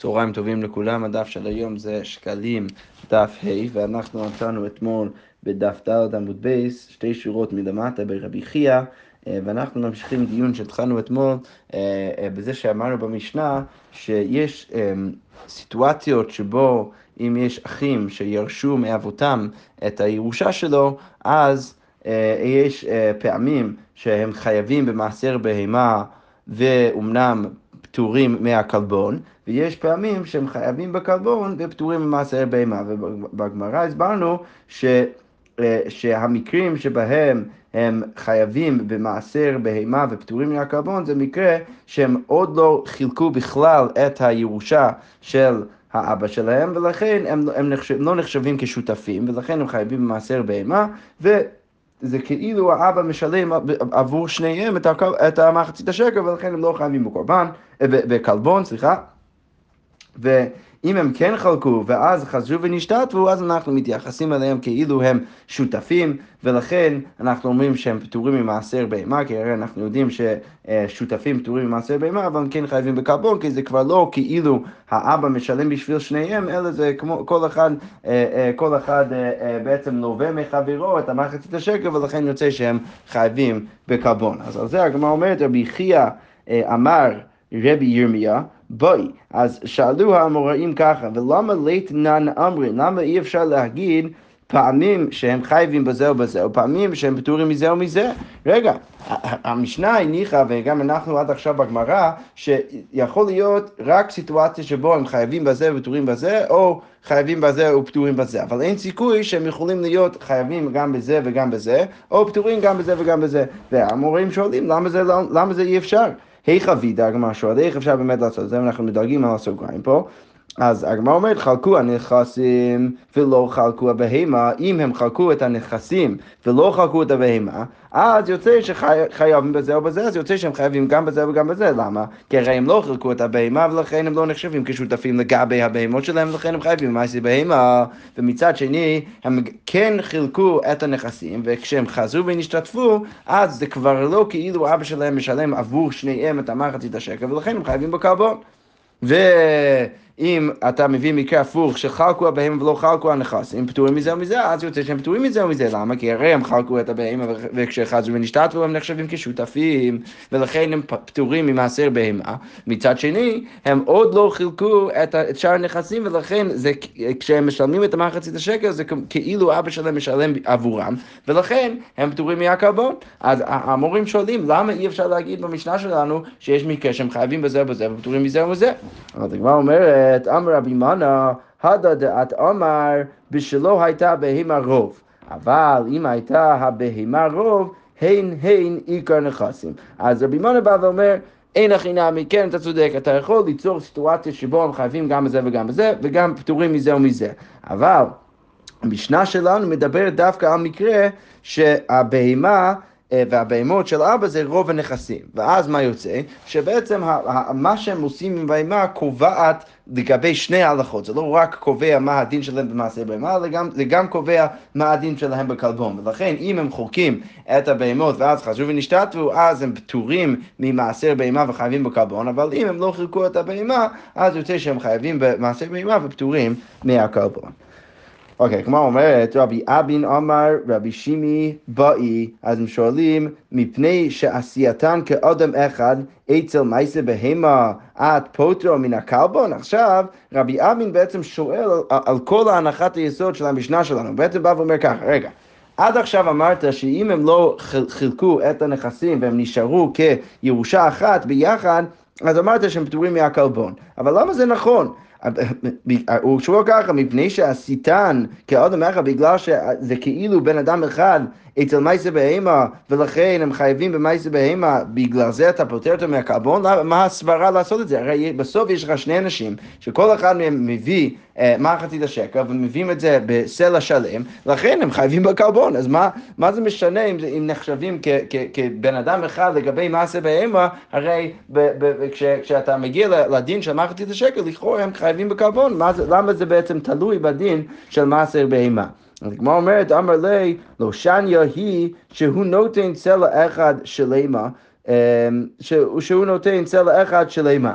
צהריים טובים לכולם, הדף של היום זה שקלים דף ה' ואנחנו נתנו אתמול בדף ד' עמוד בייס, שתי שורות מלמטה ברבי חייא אה, ואנחנו ממשיכים דיון שהתחלנו אתמול אה, אה, בזה שאמרנו במשנה שיש סיטואציות שבו אם יש אחים שירשו מאבותם את הירושה שלו, אז יש פעמים שהם חייבים במעשר בהמה ואומנם פטורים מהכלבון, ויש פעמים שהם חייבים בכלבון ופטורים ממעשר בהמה. ובגמרא הסברנו ש... אה, שהמקרים שבהם הם חייבים במעשר בהמה ופטורים מהכלבון זה מקרה שהם עוד לא חילקו בכלל את הירושה של האבא שלהם ולכן הם, הם נחשב, לא נחשבים כשותפים ולכן הם חייבים במעשר בהמה ו... זה כאילו האבא משלם עבור שניהם את, הקל, את המחצית השקל ולכן הם לא חייבים בקורבן, בכלבון, סליחה. ו... אם הם כן חלקו ואז חזרו ונשתתפו, אז אנחנו מתייחסים אליהם כאילו הם שותפים, ולכן אנחנו אומרים שהם פטורים ממעשר בהמה, כי הרי אנחנו יודעים ששותפים פטורים ממעשר בהמה, אבל הם כן חייבים בקרבון, כי זה כבר לא כאילו האבא משלם בשביל שניהם, אלא זה כמו כל אחד, אה, אה, כל אחד אה, בעצם לווה מחברו את המחצית השקל, ולכן יוצא שהם חייבים בקרבון. אז על זה הגמרא אומרת, רבי חייא אמר רבי ירמיה, בואי. אז שאלו האמוראים ככה, ולמה ליתנן אמרי? למה אי אפשר להגיד פעמים שהם חייבים בזה או בזה, או פעמים שהם פטורים מזה או מזה? רגע, המשנה הניחה, וגם אנחנו עד עכשיו בגמרא, שיכול להיות רק סיטואציה שבו הם חייבים בזה ופטורים בזה, או חייבים בזה ופטורים בזה, אבל אין סיכוי שהם יכולים להיות חייבים גם בזה וגם בזה, או פטורים גם בזה וגם בזה. והמורים שואלים, למה זה, למה זה אי אפשר? היכא וידא, הגמרא שואלת, איך אפשר באמת לעשות את זה, ואנחנו מדרגים על הסוגריים פה. אז הגמרא אומרת, חלקו הנכסים ולא חלקו הבהמה, אם הם חלקו את הנכסים ולא חלקו את הבהמה, אז יוצא שחייבים בזה או בזה, אז יוצא שהם חייבים גם בזה וגם בזה, למה? כי הרי הם לא חלקו את הבהמה ולכן הם לא נחשבים כשותפים לגבי הבהמות שלהם, ולכן הם חייבים במעשי בהמה, ומצד שני, הם כן חילקו את הנכסים, וכשהם חזרו ונשתתפו, אז זה כבר לא כאילו אבא שלהם משלם עבור שניהם את המחצית השקל, ולכן הם חייבים בכלבון. ו... אם אתה מביא מקרה הפוך שחלקו הבהמה ולא חלקו הנכסים, פטורים מזה ומזה, אז יוצא שהם פטורים מזה ומזה. למה? כי הרי הם חלקו את הבהמה וכשחזרו ונשתתפו הם נחשבים כשותפים, ולכן הם פטורים ממעשר בהמה. מצד שני, הם עוד לא חילקו את, את שאר הנכסים, ולכן זה, כשהם משלמים את המחצית השקל, זה כאילו אבא שלהם משלם עבורם, ולכן הם פטורים מהקרבון. אז המורים שואלים, למה אי אפשר להגיד במשנה שלנו שיש מקרה שהם חייבים בזה ובזה ופטורים מזה ומזה? אז הגמרא אומרת, אומרת, אמר רבי מנה, הדה דעת אמר, בשלו הייתה בהמה רוב. אבל אם הייתה הבהמה רוב, הן הן עיקר נכסים. אז רבי מנה בא ואומר, אין הכי נמי, כן, אתה צודק, אתה יכול ליצור סיטואציה שבו הם חייבים גם בזה וגם בזה, וגם פטורים מזה ומזה. אבל המשנה שלנו מדברת דווקא על מקרה שהבהמה והבהמות של אבא זה רוב הנכסים. ואז מה יוצא? שבעצם מה שהם עושים עם בהמה קובעת לגבי שני ההלכות. זה לא רק קובע מה הדין שלהם במעשה בהמה, זה גם קובע מה הדין שלהם בכלבון. ולכן אם הם חולקים את הבהמות ואז חזרו ונשתתפו, אז הם פטורים ממעשר בהמה וחייבים בכלבון, אבל אם הם לא חילקו את הבהמה, אז יוצא שהם חייבים במעשר בהמה ופטורים מהכלבון. אוקיי, כמו אומרת, רבי אבין אמר, רבי שימי באי, אז הם שואלים, מפני שעשייתן כאדם אחד, אצל מייסה בהמה, את פוטרו מן הכלבון? עכשיו, רבי אבין בעצם שואל על, כל ההנחת היסוד של המשנה שלנו, בעצם בא ואומר ככה, רגע. עד עכשיו אמרת שאם הם לא חילקו את הנכסים והם נשארו כירושה אחת ביחד, אז אמרת שהם פטורים מהכלבון. אבל למה זה נכון? הוא שואל ככה, מפני שעשיתן כאדם אחד, בגלל שזה כאילו בן אדם אחד אצל מייסה בהמה, ולכן הם חייבים במייסה בהמה, בגלל זה אתה פוטר אותו מהקרבון, מה הסברה לעשות את זה? הרי בסוף יש לך שני אנשים, שכל אחד מהם מביא אה, מחצית השקל, ומביאים את זה בסלע שלם, לכן הם חייבים בקרבון, אז מה, מה זה משנה אם, אם נחשבים כ, כ, כבן אדם אחד לגבי מעשה בהמה, הרי ב, ב, כש, כשאתה מגיע לדין של מחצית השקל, לכאורה הם חייבים בקרבון, למה זה בעצם תלוי בדין של מעשה בהמה? הגמרא אומרת, אמר לי, לא שניה היא שהוא נותן צלע אחד שלמה, אמ, שהוא נותן צלע אחד שלמה.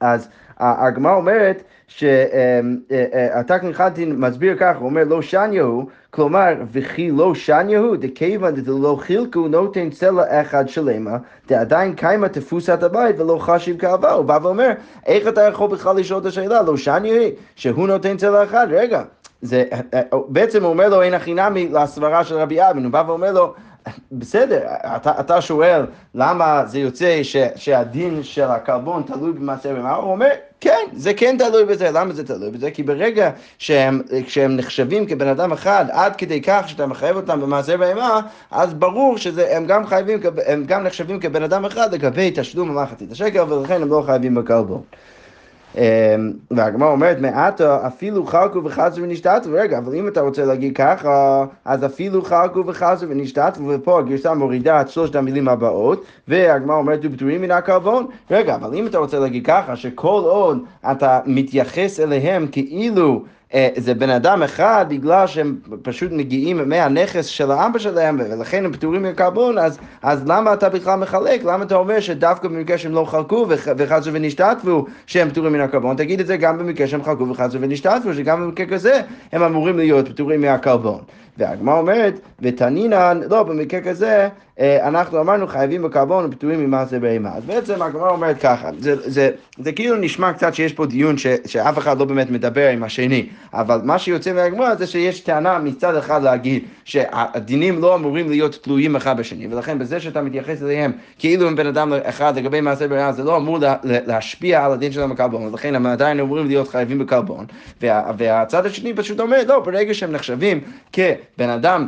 אז הגמרא אומרת שהתקנין חלטין מסביר ככה, הוא אומר לא שניהו, כלומר, וכי לא שניהו, דכיוון דלא חילקו נותן צלע אחד שלמה, דעדיין קיימה תפוסת הבית ולא חשיב כאהבה. הוא בא ואומר, איך אתה יכול בכלל לשאול את השאלה, לא שניהו, שהוא נותן צלע אחד, רגע. זה, בעצם הוא אומר לו אין הכי נמי לסברה של רבי אבין, הוא בא ואומר לו בסדר, אתה, אתה שואל למה זה יוצא ש, שהדין של הכלבון תלוי במעשה בהמה, הוא אומר, כן, זה כן תלוי בזה. למה זה תלוי בזה? כי ברגע שהם, שהם נחשבים כבן אדם אחד, עד כדי כך שאתה מחייב אותם במעשה בהמה, אז ברור שהם גם גם נחשבים כבן אדם אחד לגבי תשלום המחצית השקל, ולכן הם לא חייבים בכלבון. אמ, והגמרא אומרת, מעטה אפילו חלקו וחזרו ונשתתו, רגע, אבל אם אתה רוצה להגיד ככה, אז אפילו חלקו וחזרו ונשתתו, ופה הגרסה מורידה את שלושת המילים הבאות, והגמרא אומרת, ופטורים מן הכלבון, רגע, אבל אם אתה רוצה להגיד ככה, שכל עוד אתה מתייחס אליהם כאילו זה בן אדם אחד בגלל שהם פשוט מגיעים מהנכס של האבא שלהם ולכן הם פטורים מקרבון, אז, אז למה אתה בכלל מחלק? למה אתה אומר שדווקא במקרה שהם לא חלקו וחזרו ונשתתפו שהם פטורים מן הקרבון? תגיד את זה גם במקרה שהם חלקו וחזרו ונשתתפו, שגם במקרה כזה הם אמורים להיות פטורים מהקרבון. והגמרא אומרת, ותנינן, לא, במקרה כזה, אה, אנחנו אמרנו חייבים בקרבון ופטורים ממעשה בהמה. אז בעצם הגמרא אומרת ככה, זה, זה, זה, זה כאילו נשמע קצת שיש פה דיון ש, שאף אחד לא באמת מדבר עם השני, אבל מה שיוצא מהגמרא זה שיש טענה מצד אחד להגיד שהדינים לא אמורים להיות תלויים אחד בשני, ולכן בזה שאתה מתייחס אליהם כאילו הם בן אדם אחד לגבי מעשה בהמה, זה לא אמור לה, להשפיע על הדין שלהם בקרבון, ולכן הם עדיין אמורים להיות חייבים בקרבון. וה, והצד השני פשוט אומר, לא, ברגע שהם נחשבים כבן אדם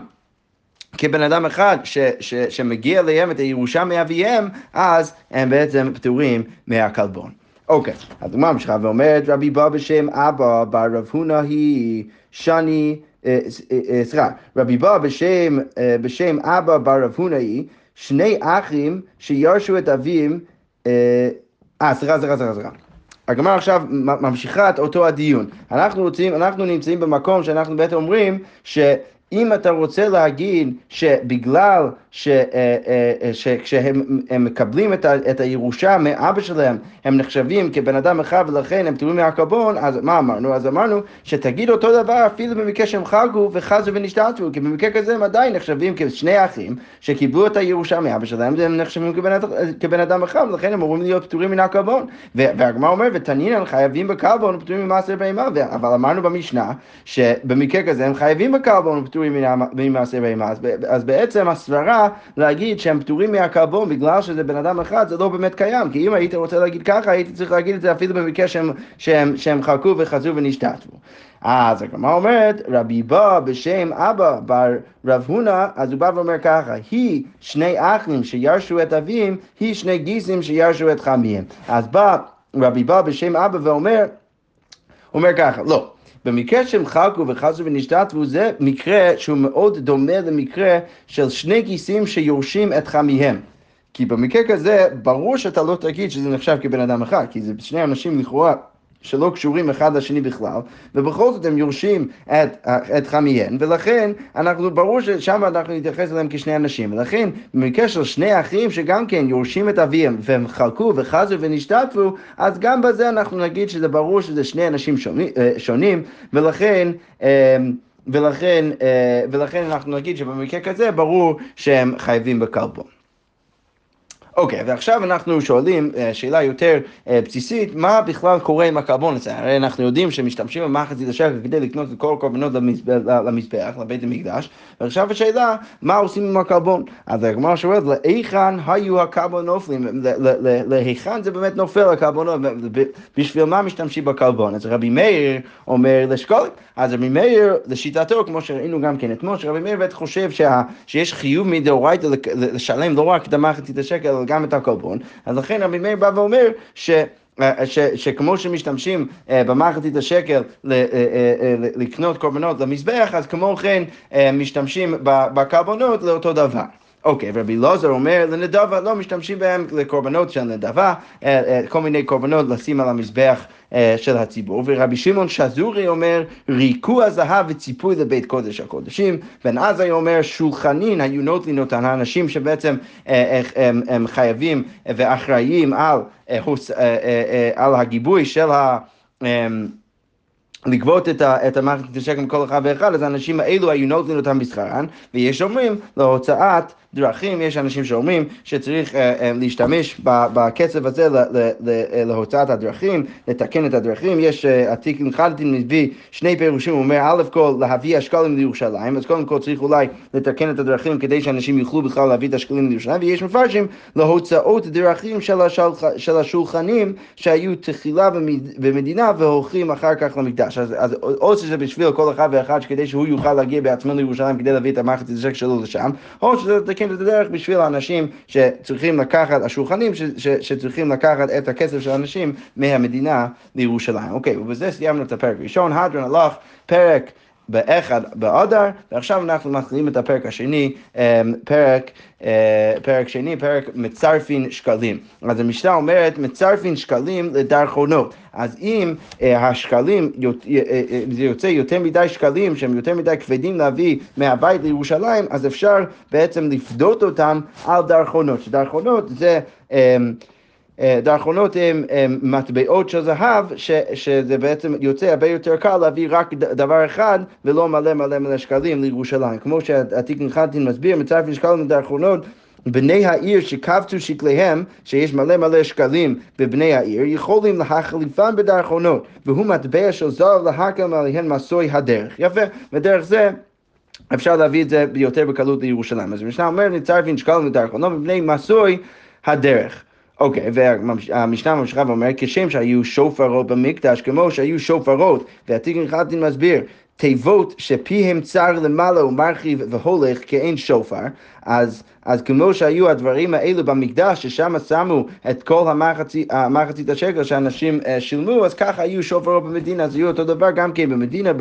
כבן אדם אחד ש, ש, שמגיע להם את הירושה מאביהם, אז הם בעצם פטורים מהכלבון. אוקיי, אז הגמרא ממשיכה ואומרת, רבי בא בשם אבא, בר רב הונא היא שני, אה, אה, אה, סליחה, רבי בא בשם, בשם אבא בר רב הונא היא שני אחים שירשו את אביהם, אה, סליחה, סליחה, סליחה, סליחה. הגמרא עכשיו ממשיכה את אותו הדיון. אנחנו רוצים, אנחנו נמצאים במקום שאנחנו בעצם אומרים ש... אם אתה רוצה להגיד שבגלל שכשהם אה, אה, מקבלים את הירושה מאבא שלהם, הם נחשבים כבן אדם אחד ולכן הם תלויים מהקבון, אז מה אמרנו? אז אמרנו שתגיד אותו דבר אפילו במקרה שהם חגו וחזו ונשתתפו, כי במקרה כזה הם עדיין נחשבים כשני אחים שקיבלו את הירושה מאבא שלהם, והם נחשבים כבן, כבן אדם אחד, ולכן הם אמורים להיות פטורים מן הקבון. והגמרא אומר, ותנינן חייבים בקרבון ופטורים ממעשר בהמה, אבל אמרנו במשנה שבמקרה כזה הם חייבים בקרבון ופטורים ממעשר בהמה, אז בעצם הסברה להגיד שהם פטורים מהקרבון בגלל שזה בן אדם אחד, זה לא באמת קיים. כי אם היית רוצה להגיד ככה, הייתי צריך להגיד את זה אפילו במקרה שהם, שהם, שהם חלקו וחזרו ונשתתפו. אז הגמרא אומרת, רבי בא בשם אבא בר רב הונא, אז הוא בא ואומר ככה, היא שני אחים שירשו את אביהם, היא שני גיסים שירשו את חמיהם. אז בא רבי בא בשם אבא ואומר, אומר ככה, לא. במקרה שהם חלקו וחזרו ונשתתפו, זה מקרה שהוא מאוד דומה למקרה של שני גיסים שיורשים את חמיהם. כי במקרה כזה, ברור שאתה לא תגיד שזה נחשב כבן אדם אחד, כי זה שני אנשים לכאורה שלא קשורים אחד לשני בכלל, ובכל זאת הם יורשים את, את חמיהן, ולכן אנחנו, ברור ששם אנחנו נתייחס אליהם כשני אנשים, ולכן במקרה של שני אחים שגם כן יורשים את אביהם, והם חלקו וחזו ונשתתפו, אז גם בזה אנחנו נגיד שזה ברור שזה שני אנשים שונים, אה, שונים ולכן... אה, ולכן, אה, ולכן אנחנו נגיד שבמקרה כזה ברור שהם חייבים בקלבון. אוקיי, okay, ועכשיו אנחנו שואלים אה, שאלה יותר אה, בסיסית, מה בכלל קורה עם הקרבון הזה? הרי אנחנו יודעים שמשתמשים במחצית השקל כדי לקנות את כל הקורבנות למזבח, לבית המקדש, ועכשיו השאלה, מה עושים עם הקרבון? אז הגמרא שואלת, להיכן היו הקרבון נופלים? להיכן זה באמת נופל הקרבונות? בשביל מה משתמשים בקרבון? אז רבי מאיר אומר לשקול, אז רבי מאיר, לשיטתו, כמו שראינו גם כן אתמול, שרבי מאיר בטח חושב שיש חיוב מדאורייתא לשלם לא רק את המחצית השקל, אבל גם את הקלבון, אז לכן רבי מאיר בא ואומר ש... ש, שכמו שמשתמשים uh, במחצית השקל ל, uh, uh, לקנות קורבנות למזבח, אז כמו כן משתמשים בקרבנות לאותו דבר. אוקיי, okay, ורבי לוזר אומר לנדבה, לא משתמשים בהם לקורבנות של נדבה, כל מיני קורבנות לשים על המזבח של הציבור, ורבי שמעון שזורי אומר ריקוע זהב וציפוי לבית קודש הקודשים, בן עזאי אומר שולחנין היו נוטלין אותן האנשים שבעצם הם, הם חייבים ואחראים על, על הגיבוי של ה... לגבות את, את המערכת השקל מכל אחד ואחד, אז האנשים האלו היו נותנים אותם בשכרן, ויש אומרים להוצאת דרכים, יש אנשים שאומרים שצריך uh, uh, להשתמש בקצב הזה ל, ל, ל, uh, להוצאת הדרכים, לתקן את הדרכים. יש uh, חלדין מביא שני פירושים, הוא אומר א' כל להביא השקלים לירושלים, אז קודם כל צריך אולי לתקן את הדרכים כדי שאנשים יוכלו בכלל להביא את השקלים לירושלים, ויש מפרשים להוצאות דרכים של, השלח, של השולחנים שהיו תחילה במדינה והולכים אחר כך למקדש. אז, אז או שזה בשביל כל אחד ואחד כדי שהוא יוכל להגיע בעצמו לירושלים כדי להביא את המערכת השקל שלו לשם, או שזה לתקן לתקן את הדרך בשביל האנשים שצריכים לקחת, השולחנים ש, ש, שצריכים לקחת את הכסף של האנשים מהמדינה לירושלים. אוקיי, ובזה סיימנו את הפרק הראשון, הדרן הלך, פרק באחד באדר, ועכשיו אנחנו מתחילים את הפרק השני, אמ, פרק, אה, פרק שני, פרק מצרפין שקלים. אז המשנה אומרת, מצרפין שקלים לדרכונות. אז אם אה, השקלים, אה, זה יוצא יותר מדי שקלים שהם יותר מדי כבדים להביא מהבית לירושלים, אז אפשר בעצם לפדות אותם על דרכונות, שדרכונות זה... דרכונות הם, הם מטבעות של זהב, ש, שזה בעצם יוצא הרבה יותר קל להביא רק דבר אחד ולא מלא מלא מלא שקלים לירושלים. כמו שהתיקון חנטין מסביר, מצרף שקלים לדרכונות בני העיר שכבתו שקליהם, שיש מלא מלא שקלים בבני העיר, יכולים להחליפם בדרכונות, והוא מטבע של זהב להקם עליהן מסוי הדרך. יפה, ודרך זה אפשר להביא את זה יותר בקלות לירושלים. אז המשנה אומרת, נצרפין שקלים לדרכונות בבני מסוי הדרך. אוקיי, והמשנה ממשיכה ואומרת, כשם שהיו שופרות במקדש, כמו שהיו שופרות, והתיקון חלטין מסביר, תיבות שפיהם צר למעלה ומרחיב והולך כאין שופר, אז, אז כמו שהיו הדברים האלו במקדש, ששם שמו את כל המחצית, המחצית השקל שאנשים uh, שילמו, אז ככה היו שופרות במדינה, אז היו אותו דבר גם כן במדינה,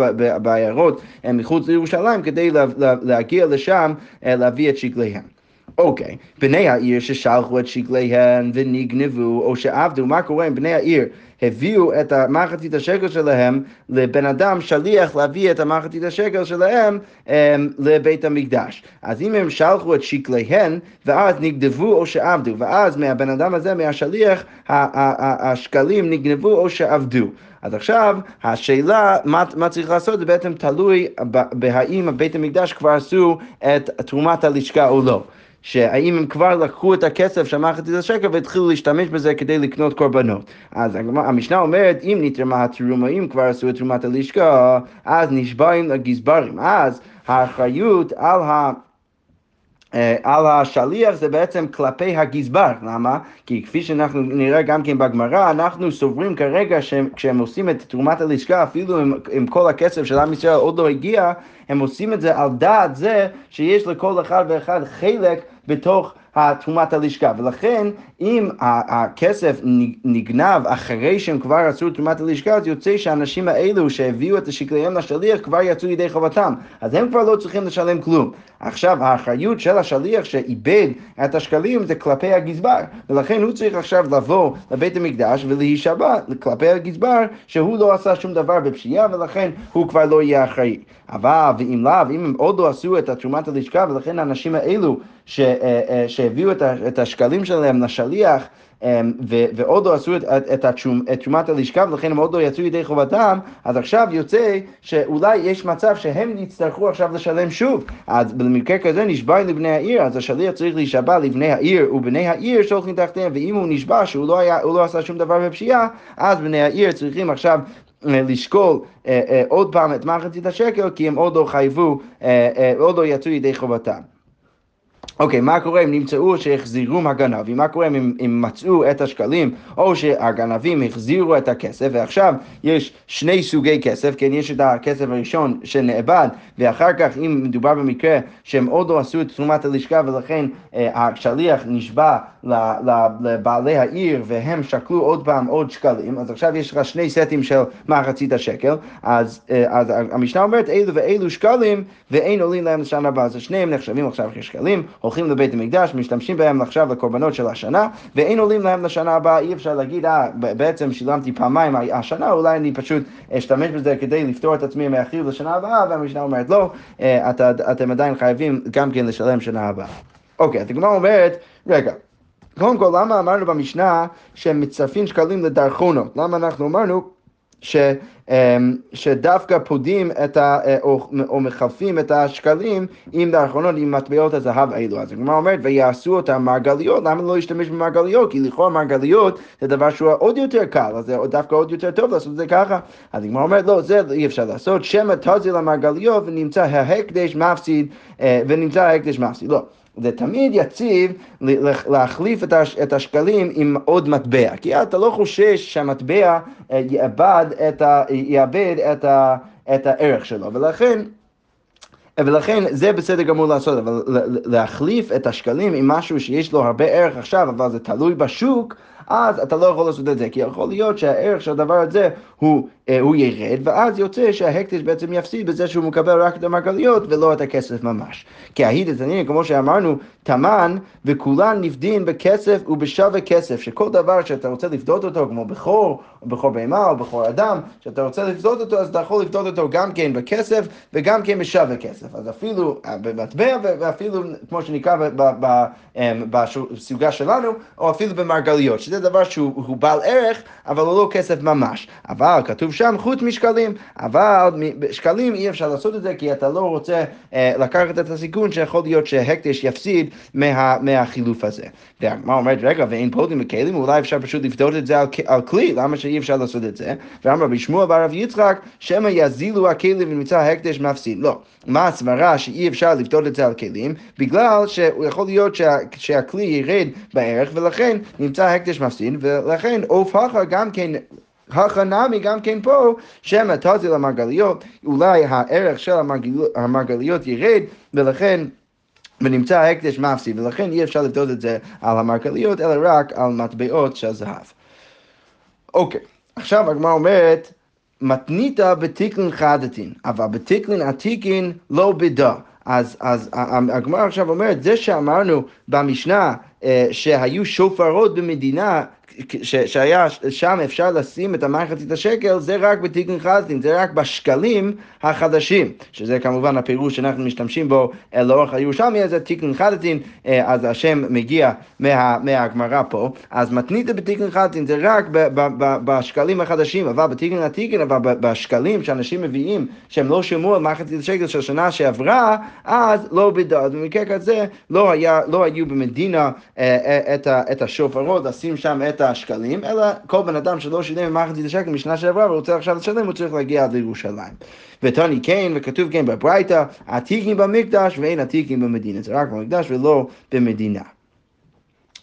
בעיירות אה, מחוץ לירושלים, כדי לה, לה, להגיע לשם, uh, להביא את שקליהם. אוקיי, בני העיר ששלחו את שקליהן ונגנבו או שעבדו, מה קורה עם בני העיר? הביאו את המחצית השקל שלהם לבן אדם שליח להביא את המחצית השקל שלהם um, לבית המקדש. אז אם הם שלחו את שקליהן ואז נגנבו או שעבדו, ואז מהבן אדם הזה, מהשליח, השקלים נגנבו או שעבדו. אז עכשיו השאלה מה, מה צריך לעשות זה בעצם תלוי בהאם בית המקדש כבר עשו את תרומת הלשכה או לא. שהאם הם כבר לקחו את הכסף של מחצית השקל והתחילו להשתמש בזה כדי לקנות קורבנות. אז המשנה אומרת, אם נתרמה התרומה, אם כבר עשו את תרומת הלשכה, אז נשבעים לגזברים. אז האחריות על ה... אה, על השליח זה בעצם כלפי הגזבר, למה? כי כפי שאנחנו נראה גם כן בגמרא, אנחנו סוברים כרגע שכשהם עושים את תרומת הלשכה, אפילו עם, עם כל הכסף של עם ישראל עוד לא הגיע, הם עושים את זה על דעת זה שיש לכל אחד ואחד חלק בתוך תרומת הלשכה, ולכן אם הכסף נגנב אחרי שהם כבר עשו את תרומת הלשכה, אז יוצא שהאנשים האלו שהביאו את השקליהם לשליח כבר יצאו ידי חובתם, אז הם כבר לא צריכים לשלם כלום. עכשיו האחריות של השליח שאיבד את השקלים זה כלפי הגזבר, ולכן הוא צריך עכשיו לבוא לבית המקדש ולהישבע כלפי הגזבר שהוא לא עשה שום דבר בפשיעה ולכן הוא כבר לא יהיה אחראי. אבל ואם לאו, אם הם עוד לא עשו את תרומת הלשכה ולכן האנשים האלו ש, אה, אה, שהביאו את השקלים שלהם לשליח אמ, ועוד לא עשו את, את, את תרומת הלשכה ולכן הם עוד לא יצאו ידי חובתם, אז עכשיו יוצא שאולי יש מצב שהם יצטרכו עכשיו לשלם שוב. אז במקרה כזה נשבע לבני העיר, אז השליח צריך להישבע לבני העיר, ובני העיר שולחים תחתיהם, ואם הוא נשבע שהוא לא, היה, לא עשה שום דבר בפשיעה, אז בני העיר צריכים עכשיו אה, לשקול אה, אה, עוד פעם את מחצית השקל, כי הם עוד לא חייבו, אה, אה, עוד לא יצאו ידי חובתם. אוקיי, okay, מה קורה אם נמצאו שהחזירו הגנבים? מה קורה אם הם מצאו את השקלים או שהגנבים החזירו את הכסף? ועכשיו יש שני סוגי כסף, כן, יש את הכסף הראשון שנאבד ואחר כך אם מדובר במקרה שהם עוד לא עשו את תרומת הלשכה ולכן אה, השליח נשבע לבעלי העיר והם שקלו עוד פעם עוד שקלים, אז עכשיו יש לך שני סטים של מחצית השקל, אז, אז המשנה אומרת אלו ואלו שקלים ואין עולים להם לשנה הבאה, אז שניהם נחשבים עכשיו כשקלים, הולכים לבית המקדש, משתמשים בהם עכשיו לקורבנות של השנה, ואין עולים להם לשנה הבאה, אי אפשר להגיד, אה, בעצם שילמתי פעמיים השנה, אולי אני פשוט אשתמש בזה כדי לפתור את עצמי מהחיוב לשנה הבאה, והמשנה אומרת לא, אה, את, אתם עדיין חייבים גם כן לשלם שנה הבאה. אוקיי, אז הגמרא אומרת, רגע, קודם כל, למה אמרנו במשנה שהם מצרפים שקלים לדרכונות? למה אנחנו אמרנו ש, שדווקא פודים את ה, או, או מחלפים את השקלים עם דרכונות, עם מטבעות הזהב האלו. אז הגמרא אומרת, ויעשו אותם מרגליות, למה לא להשתמש במרגליות? כי לכאורה מרגליות זה דבר שהוא עוד יותר קל, אז זה דווקא עוד יותר טוב לעשות את זה ככה. אז הגמרא אומרת, לא, זה אי אפשר לעשות, שמא תזיל המרגליות ונמצא ההקדש מפסיד, אה, ונמצא ההקדש מפסיד. לא. זה תמיד יציב להחליף את השקלים עם עוד מטבע, כי אתה לא חושש שהמטבע אה, יאבד את, ה, יאבד את, ה, את הערך שלו, ולכן ולכן זה בסדר גמור לעשות, אבל להחליף את השקלים עם משהו שיש לו הרבה ערך עכשיו, אבל זה תלוי בשוק, אז אתה לא יכול לעשות את זה, כי יכול להיות שהערך של הדבר הזה הוא, אה, הוא ירד, ואז יוצא שההקדש בעצם יפסיד בזה שהוא מקבל רק את המרגליות ולא את הכסף ממש. כי ההיד התנין, כמו שאמרנו, תמן וכולן נפדין בכסף ובשווה כסף, שכל דבר שאתה רוצה לפדות אותו, כמו בכור, או בכור בהמה או בכור אדם, שאתה רוצה לפדות אותו, אז אתה יכול לפדות אותו גם כן בכסף וגם כן בשווה כסף. אז אפילו אה, במטבע ואפילו, כמו שנקרא אמ, בסוגה שלנו, או אפילו במרגליות, שזה דבר שהוא בעל ערך, אבל הוא לא כסף ממש. אבל כתוב שם חוץ משקלים, אבל שקלים אי אפשר לעשות את זה, כי אתה לא רוצה אה, לקחת את הסיכון שיכול להיות שהקדש יפסיד מה, מהחילוף הזה. והגמרא אומרת, רגע, ואין פודים בכלים, אולי אפשר פשוט לפדות את זה על, על כלי, למה שאי אפשר לעשות את זה? ואמר רבי שמואל ברב יצחק, שמא יזילו הכלים ונמצא ההקדש מפסיד. לא. מה הסברה שאי אפשר לפדות את זה על כלים? בגלל שהוא יכול להיות שה, שהכלי ירד בערך, ולכן נמצא ההקדש מפסיד, ולכן עוף הכה גם כן הכנמי גם כן פה, שמא תזיל המרגליות, אולי הערך של המרגליות, ירד, ולכן... ונמצא ההקדש מפסיד, ולכן אי אפשר לבדות את זה על המרגליות, אלא רק על מטבעות של זהב. אוקיי, עכשיו הגמרא אומרת, מתניתא בתיקלין חדתין, אבל בתיקלין עתיקין לא בדה. אז, אז הגמרא עכשיו אומרת, זה שאמרנו במשנה אה, שהיו שופרות במדינה ש, שהיה שם אפשר לשים את המחצית השקל, זה רק בתיקון חזדין, זה רק בשקלים החדשים, שזה כמובן הפירוש שאנחנו משתמשים בו לאורך הירושלמי, הזה תיקון חזדין, אה, אז השם מגיע מה, מהגמרא פה, אז מתנית בתיקון חזדין זה רק ב, ב, ב, בשקלים החדשים, אבל בתיקון עתיקין, אבל בשקלים שאנשים מביאים, שהם לא שמעו על מחצית השקל של שנה שעברה, אז לא בדעת, במקרה כזה לא, היה, לא היו במדינה אה, אה, את, את השופרות, לשים שם את השקלים, אלא כל בן אדם שלא שילם מחצית השקל משנה שעברה ורוצה עכשיו לשלם, הוא צריך להגיע עד לירושלים. ותני כן, וכתוב כן בברייתא, עתיקים במקדש ואין עתיקים במדינה, זה רק במקדש ולא במדינה.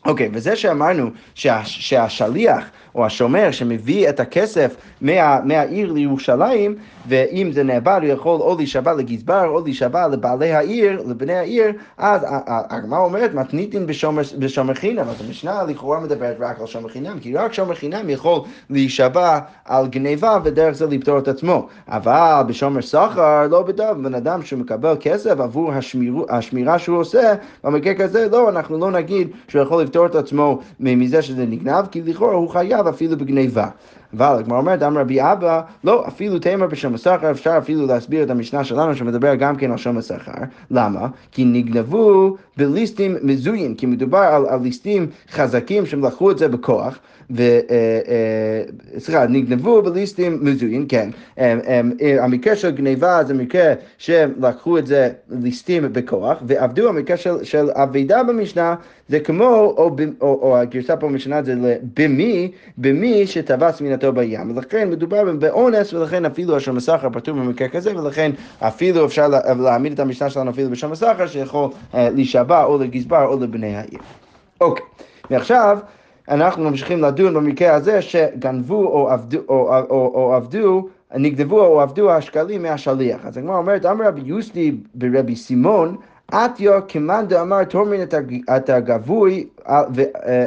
אוקיי, okay, וזה שאמרנו שה, שהשליח או השומר שמביא את הכסף מה, מהעיר לירושלים, ואם זה נאבד הוא יכול או להישבע לגזבר או להישבע לבעלי העיר, לבני העיר, אז הגמרא אומרת מתניתין בשומר, בשומר חינם, אז המשנה לכאורה מדברת רק על שומר חינם, כי רק שומר חינם יכול להישבע על גניבה ודרך זה לפתור את עצמו, אבל בשומר סחר לא בדב, בן אדם שמקבל כסף עבור השמיר, השמירה שהוא עושה, במקרה כזה לא, אנחנו לא נגיד שהוא יכול לפתור את עצמו מזה שזה נגנב, כי לכאורה הוא חייב אפילו בגניבה. אבל הגמרא אומרת, אמר רבי אבא, לא, אפילו תמר בשם השכר, אפשר אפילו להסביר את המשנה שלנו שמדבר גם כן על שם השכר. למה? כי נגנבו בליסטים מזויים, כי מדובר על, על ליסטים חזקים שהם לקחו את זה בכוח. ו... אה, אה, סליחה, נגנבו בליסטים מזויים, כן. אה, המקרה של גניבה זה מקרה שהם לקחו את זה ליסטים בכוח, ועבדו, המקרה של, של אבידה במשנה זה כמו, או, או, או הגרסה פה במשנה זה במי, במי שטבס מדינתו בים. ולכן מדובר באונס, ולכן אפילו השם הסחר פטור במקרה כזה, ולכן אפילו אפשר להעמיד את המשנה שלנו אפילו בשם הסחר, שיכול להישבע או לגזבר או לבני העיר. אוקיי, ועכשיו... אנחנו ממשיכים לדון במקרה הזה שגנבו או עבדו, או, או, או, או עבדו, נגנבו או עבדו השקלים מהשליח. אז הגמרא אומרת, אמר רבי יוסי ברבי סימון, עטיה כמאן דאמר תורמין את הגבוי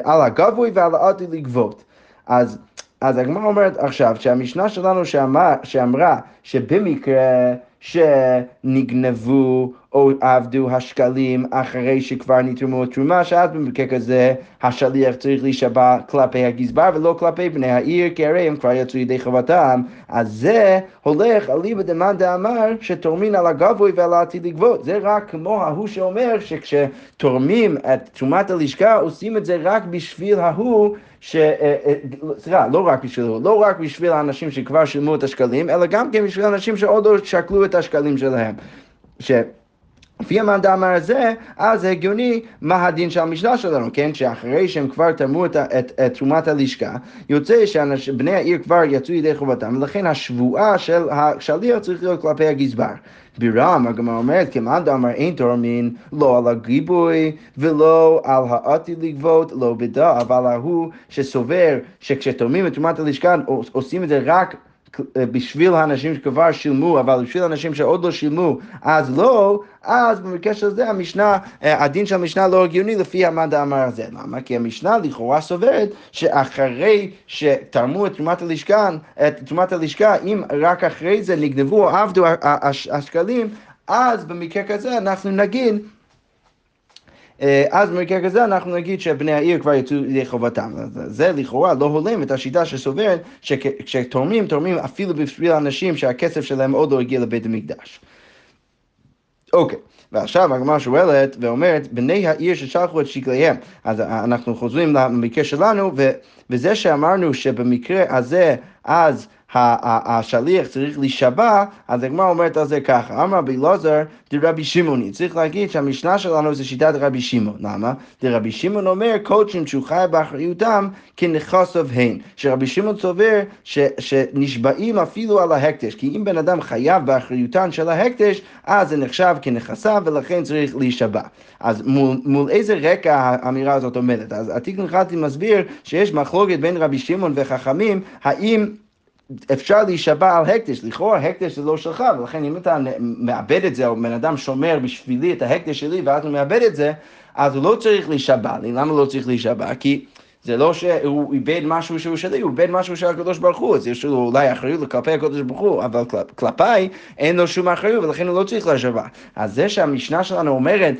על הגבוי ועל העתי לגבות. אז אז הגמרא אומרת עכשיו שהמשנה שלנו שאמר, שאמרה שבמקרה שנגנבו או עבדו השקלים אחרי שכבר נתרמו תרומה, שאז במקרה כזה השליח צריך להישבע כלפי הגזבר ולא כלפי בני העיר, כי הרי הם כבר יצאו ידי חובתם. אז זה הולך אליבא דמאן דאמר שתורמין על הגבוי ועל העתיד לגבות. זה רק כמו ההוא שאומר שכשתורמים את תרומת הלשכה עושים את זה רק בשביל ההוא ש... אה, אה, סליחה, לא רק בשבילו, לא רק בשביל האנשים שכבר שילמו את השקלים, אלא גם כן בשביל אנשים שעוד לא שקלו את השקלים שלהם. ש... לפי המאן דאמר הזה, אז הגיוני מה הדין של המשנה שלנו, כן? שאחרי שהם כבר תרמו את, את, את תרומת הלשכה, יוצא שבני העיר כבר יצאו ידי חובתם, ולכן השבועה של השליח צריך להיות כלפי הגזבר. בירם, הגמרא אומרת, כמאן דאמר אין תורמין, לא על הגיבוי ולא על העתיד לגבות, לא בדע, אבל ההוא שסובר שכשתורמים את תרומת הלשכה עושים את זה רק בשביל האנשים שכבר שילמו, אבל בשביל האנשים שעוד לא שילמו, אז לא, אז במקרה של זה המשנה, אה, הדין של המשנה לא הגיוני לפי המד האמר הזה. למה? כי המשנה לכאורה סוברת שאחרי שתרמו את תרומת הלשכה, את תרומת הלשכה, אם רק אחרי זה נגנבו או עבדו השקלים, אז במקרה כזה אנחנו נגיד אה, אז במקרה כזה אנחנו נגיד שבני העיר כבר יצאו לידי חובתם. זה לכאורה לא הולם את השיטה שסוברת שכשתורמים, תורמים אפילו בשביל אנשים שהכסף שלהם עוד לא הגיע לבית המקדש. אוקיי. ועכשיו הגמרא שואלת ואומרת, בני העיר ששלחו את שקליהם. אז אנחנו חוזרים למקרה שלנו, ו, וזה שאמרנו שבמקרה הזה, אז השליח צריך להישבע, אז הגמרא אומרת על זה ככה, אמר רבי אלעזר דרבי שמעוני, צריך להגיד שהמשנה שלנו זה שיטת רבי שמעון, למה? דרבי שמעון אומר קודשים שהוא חי באחריותם כנכסיו הן, שרבי שמעון סובר ש, שנשבעים אפילו על ההקדש, כי אם בן אדם חייב באחריותן של ההקדש, אז זה נחשב כנכסיו ולכן צריך להישבע. אז מול, מול איזה רקע האמירה הזאת עומדת? אז עתיק נחלתי מסביר שיש מחלוקת בין רבי שמעון וחכמים, האם אפשר להישבע על הקדש, לכאורה הקדש זה לא שלך, ולכן אם אתה מאבד את זה, או בן אדם שומר בשבילי את ההקדש שלי, ואז הוא מאבד את זה, אז הוא לא צריך להישבע לי. למה לא צריך להישבע? כי זה לא שהוא איבד משהו שהוא שלי, הוא איבד משהו של הקדוש ברוך הוא, אז יש לו אולי אחריות כלפי הקדוש ברוך הוא, אבל כלפיי אין לו שום אחריות, ולכן הוא לא צריך להישבע. אז זה שהמשנה שלנו אומרת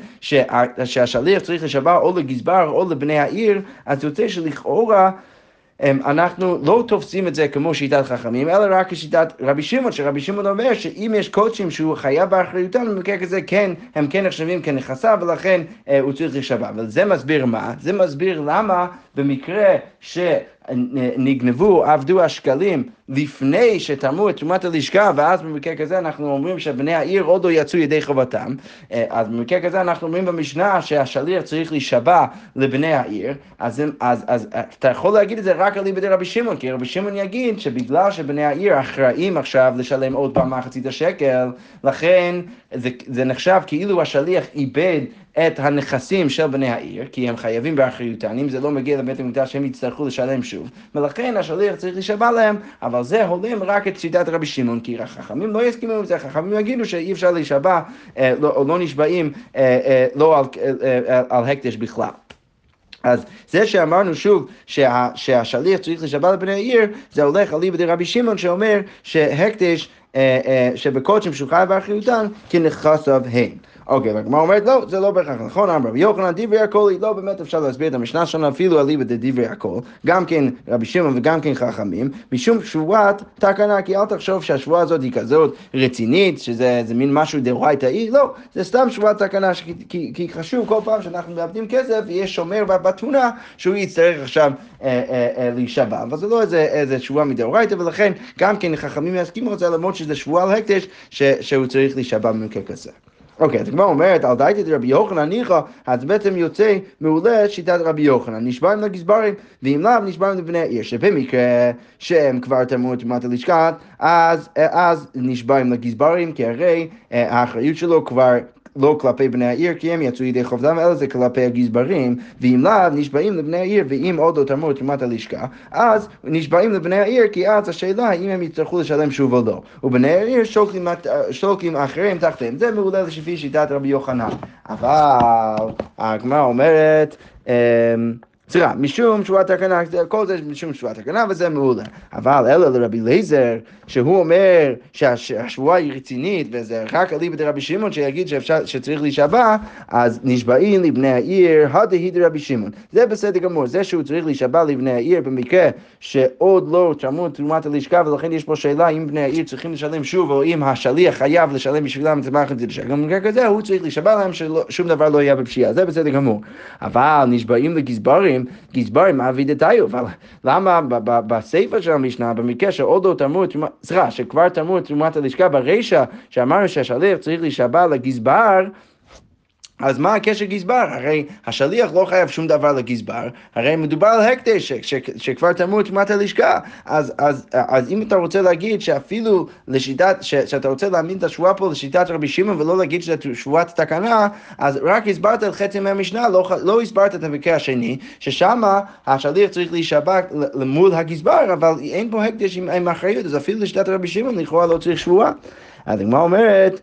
שהשליח צריך להישבע או לגזבר או לבני העיר, אז יוצא שלכאורה... אנחנו לא תופסים את זה כמו שיטת חכמים, אלא רק כשיטת רבי שמעון, שרבי שמעון אומר שאם יש קודשים שהוא חייב באחריותם, במקרה כזה כן, הם כן נחשבים כנכסיו, ולכן אה, הוא צריך להישבע. אבל זה מסביר מה? זה מסביר למה במקרה ש... נגנבו, עבדו השקלים לפני שתרמו את תרומת הלשכה, ואז במקרה כזה אנחנו אומרים שבני העיר עוד לא יצאו ידי חובתם. אה, אז במקרה כזה אנחנו אומרים במשנה שהשליח צריך להישבע לבני העיר, אז, אז, אז אתה יכול להגיד את זה רק על ידי רבי שמעון, כי רבי שמעון יגיד שבגלל שבני העיר אחראים עכשיו לשלם עוד פעם מחצית השקל, לכן זה, זה נחשב כאילו השליח איבד את הנכסים של בני העיר, כי הם חייבים באחריותן, אם זה לא מגיע לבית המקדש הם יצטרכו לשלם שוב, ולכן השליח צריך להישבע להם, אבל זה הולם רק את שיטת רבי שמעון, כי החכמים לא יסכימו עם זה, החכמים יגידו שאי אפשר להישבע, אה, לא, או לא נשבעים אה, אה, לא על, על הקדש בכלל. אז זה שאמרנו שוב שה, שהשליח צריך לשבת לבני העיר, זה הולך על ליבא רבי שמעון שאומר שהקדש, שבקודשים שהוא חי באחריותן, כנכסיו הן. אוקיי, והגמרא אומרת, לא, זה לא בהכרח נכון, אמר רבי יוחנן, דברי הכל, לא באמת אפשר להסביר את המשנה שלנו אפילו על ליבא דברי הכל, גם כן רבי שמעון וגם כן חכמים, משום שבועת תקנה, כי אל תחשוב שהשבועה הזאת היא כזאת רצינית, שזה מין משהו דאורייתאי, לא, זה סתם שבועת תקנה, כי, כי, כי חשוב כל פעם שאנחנו מאבדים כסף, יש שומר בתמונה שהוא יצטרך עכשיו אה, אה, אה, להישבע, אבל זה לא איזה, איזה שבועה מדאורייתא, ולכן גם כן חכמים יסכימו את זה, למרות שזה שבועה על הקדש, שהוא צריך להישבע במקרה כזה. אוקיי, אז הגמרא אומרת, על דייתא דרבי יוחנן ניחא, אז בעצם יוצא מעולה שיטת רבי יוחנן, נשבעים לגזברים, ואם לאו נשבעים לבני העיר, שבמקרה שהם כבר תרמו את תרומת הלשכת, אז, אז נשבעים לגזברים, כי הרי האחריות שלו כבר לא כלפי בני העיר, כי הם יצאו ידי חובדם, אלא זה כלפי הגזברים, ואם לאו, נשבעים לבני העיר, ואם עוד לא תרמו את תרומת הלשכה, אז נשבעים לבני העיר, כי אז השאלה האם הם יצטרכו לשלם שוב או לא. ובני העיר שולקים, שולקים אחריהם תחתיהם. זה מעולה לפי שיטת רבי יוחנן. אבל הגמרא אומרת, אמ, סליחה, משום שבועת תקנה, כל זה משום שבועת תקנה וזה מעולה. אבל אלא לרבי אליעזר, שהוא אומר שהשבועה היא רצינית וזה רק אליבא דרבי שמעון שיגיד שאפשר, שצריך להישבע, אז נשבעים לבני העיר, הדהי דרבי שמעון. זה בסדר גמור, זה שהוא צריך להישבע לבני העיר במקרה שעוד לא את תרומת הלשכה ולכן יש פה שאלה אם בני העיר צריכים לשלם שוב או אם השליח חייב לשלם בשבילם את המערכת לשקל. במקרה כזה הוא צריך להישבע להם ששום דבר לא יהיה בפשיעה, זה בסדר גמור. אבל נשבעים לגזברים גזברים, גזברים אבי דתיו, אבל למה בסיפא של המשנה, במקרה שעוד לא תרמו, סליחה, שכבר תרמו את תרומת הלשכה ברישא, שאמרנו שהשליח צריך להישבע לגזבר, אז מה הקשר גזבר? הרי השליח לא חייב שום דבר לגזבר, הרי מדובר על הקדש שכבר תרמו את תרומת הלשכה. אז, אז, אז אם אתה רוצה להגיד שאפילו לשיטת, ש, שאתה רוצה להאמין את השבועה פה לשיטת רבי שמעון ולא להגיד שזה שבועת תקנה, אז רק הסברת את חצי מהמשנה, לא, לא הסברת את המקרה השני, ששם השליח צריך להישבע למול הגזבר, אבל אין פה הקדש עם, עם אחריות, אז אפילו לשיטת רבי שמעון לכאורה לא צריך שבועה. אז הגמרא אומרת,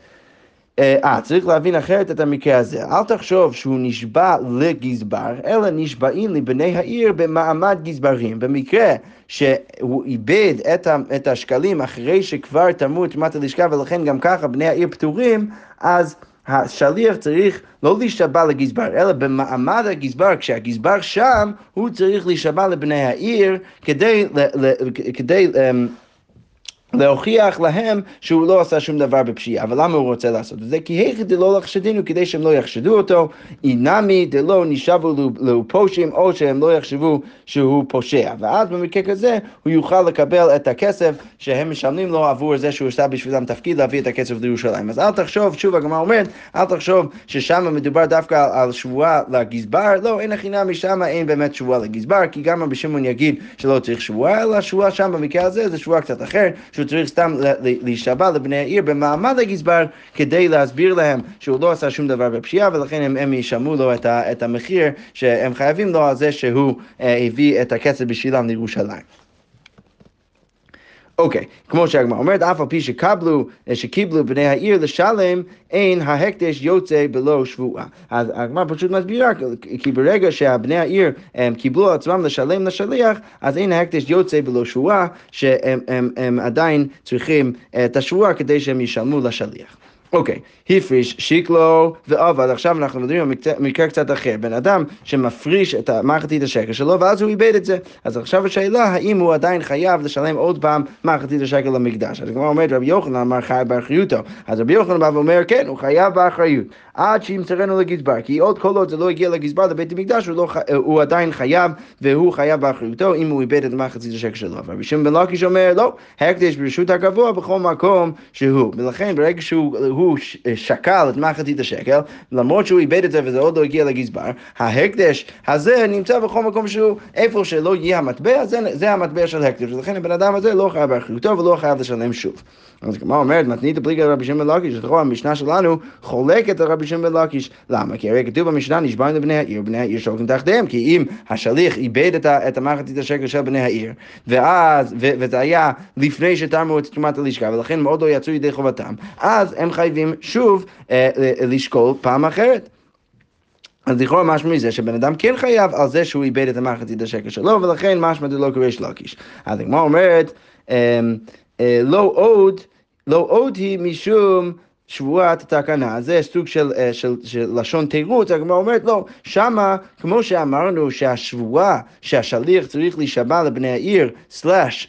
אה, צריך להבין אחרת את המקרה הזה. אל תחשוב שהוא נשבע לגזבר, אלא נשבעים לבני העיר במעמד גזברים. במקרה שהוא איבד את, ה, את השקלים אחרי שכבר תרמו את תרומת הלשכה ולכן גם ככה בני העיר פטורים, אז השליח צריך לא להישבע לגזבר, אלא במעמד הגזבר, כשהגזבר שם, הוא צריך להישבע לבני העיר כדי, כדי אמ, להוכיח להם שהוא לא עשה שום דבר בפשיעה. אבל למה הוא רוצה לעשות את זה? כי היכי דלא לחשדינו, כדי שהם לא יחשדו אותו, אינמי דלא נשאבו לו פושעים, או שהם לא יחשבו שהוא פושע. ואז במקרה כזה הוא יוכל לקבל את הכסף שהם משלמים לו עבור זה שהוא עשה בשבילם תפקיד להביא את הכסף לירושלים. אז אל תחשוב, שוב הגמרא אומרת, אל תחשוב ששם מדובר דווקא על שבועה לגזבר, לא, אין הכי נמי שם אין באמת שבועה לגזבר, כי גם רבי שמעון יגיד שלא צריך שבועה, אלא שבועה שם במקרה הזה זה שבועה קצת אחרת. שהוא צריך סתם להישבע לבני העיר במעמד הגזבר כדי להסביר להם שהוא לא עשה שום דבר בפשיעה ולכן הם, הם ישלמו לו את, ה, את המחיר שהם חייבים לו על זה שהוא אה, הביא את הכסף בשבילם לירושלים. אוקיי, okay, כמו שהגמרא אומרת, אף על פי שקבלו, אה, שקיבלו בני העיר לשלם, אין ההקדש יוצא בלא שבועה. אז הגמרא פשוט מסבירה, כי ברגע שהבני העיר הם קיבלו עצמם לשלם לשליח, אז אין ההקדש יוצא בלא שבועה, שהם הם, הם עדיין צריכים את השבועה כדי שהם ישלמו לשליח. אוקיי, הפריש שיקלו ועבד, עכשיו אנחנו מדברים על מקרה קצת אחר, בן אדם שמפריש את מחצית השקל שלו ואז הוא איבד את זה, אז עכשיו השאלה האם הוא עדיין חייב לשלם עוד פעם מחצית השקל למקדש, אז כמו אומרת רבי יוחנן אמר חייב באחריותו, אז רבי יוחנן בא ואומר כן, הוא חייב באחריות, עד שימסרנו לגזבר, כי עוד כל עוד זה לא הגיע לגזבר לבית המקדש, הוא, לא, הוא עדיין חייב והוא חייב באחריותו אם הוא איבד את מחצית השקל שלו, ורבי שמעון בן לקיש אומר לא, הקדש ברשות הגבוה בכל מקום שהוא, ולכן ברגע שהוא הוא שקל את מחצית השקל, למרות שהוא איבד את זה וזה עוד לא הגיע לגזבר, ההקדש הזה נמצא בכל מקום שהוא, איפה שלא יהיה המטבע, זה, זה המטבע של הקדש, ולכן הבן אדם הזה לא חייב באחריותו ולא חייב לשלם שוב. אז כמו אומרת, מתנית הפליגה לרבי שמעון לקיש, לכאורה המשנה שלנו חולקת על רבי שמעון בן לקיש. למה? כי הרי כתוב במשנה נשבעים לבני העיר, בני העיר שולחים תחתיהם, כי אם השליח איבד את, את המחצית השקל של בני העיר, ואז, ו, וזה היה לפני שתרמו את תרומת הלשכה, ולכן מאוד לא יצאו ידי חובתם, אז הם חייבים שוב אה, לשקול פעם אחרת. אז לכאורה משמע מזה שבן אדם כן חייב על זה שהוא איבד את המחצית השקל שלו, ולכן משמע דלא קריש לקיש. אז הגמרא אומרת, אה, אה, לא עוד, לא עוד היא משום שבועת התקנה, זה סוג של, של, של, של לשון תירוץ, הגמרא אומרת לא, שמה, כמו שאמרנו שהשבועה שהשליח צריך להישבע לבני העיר, סלאש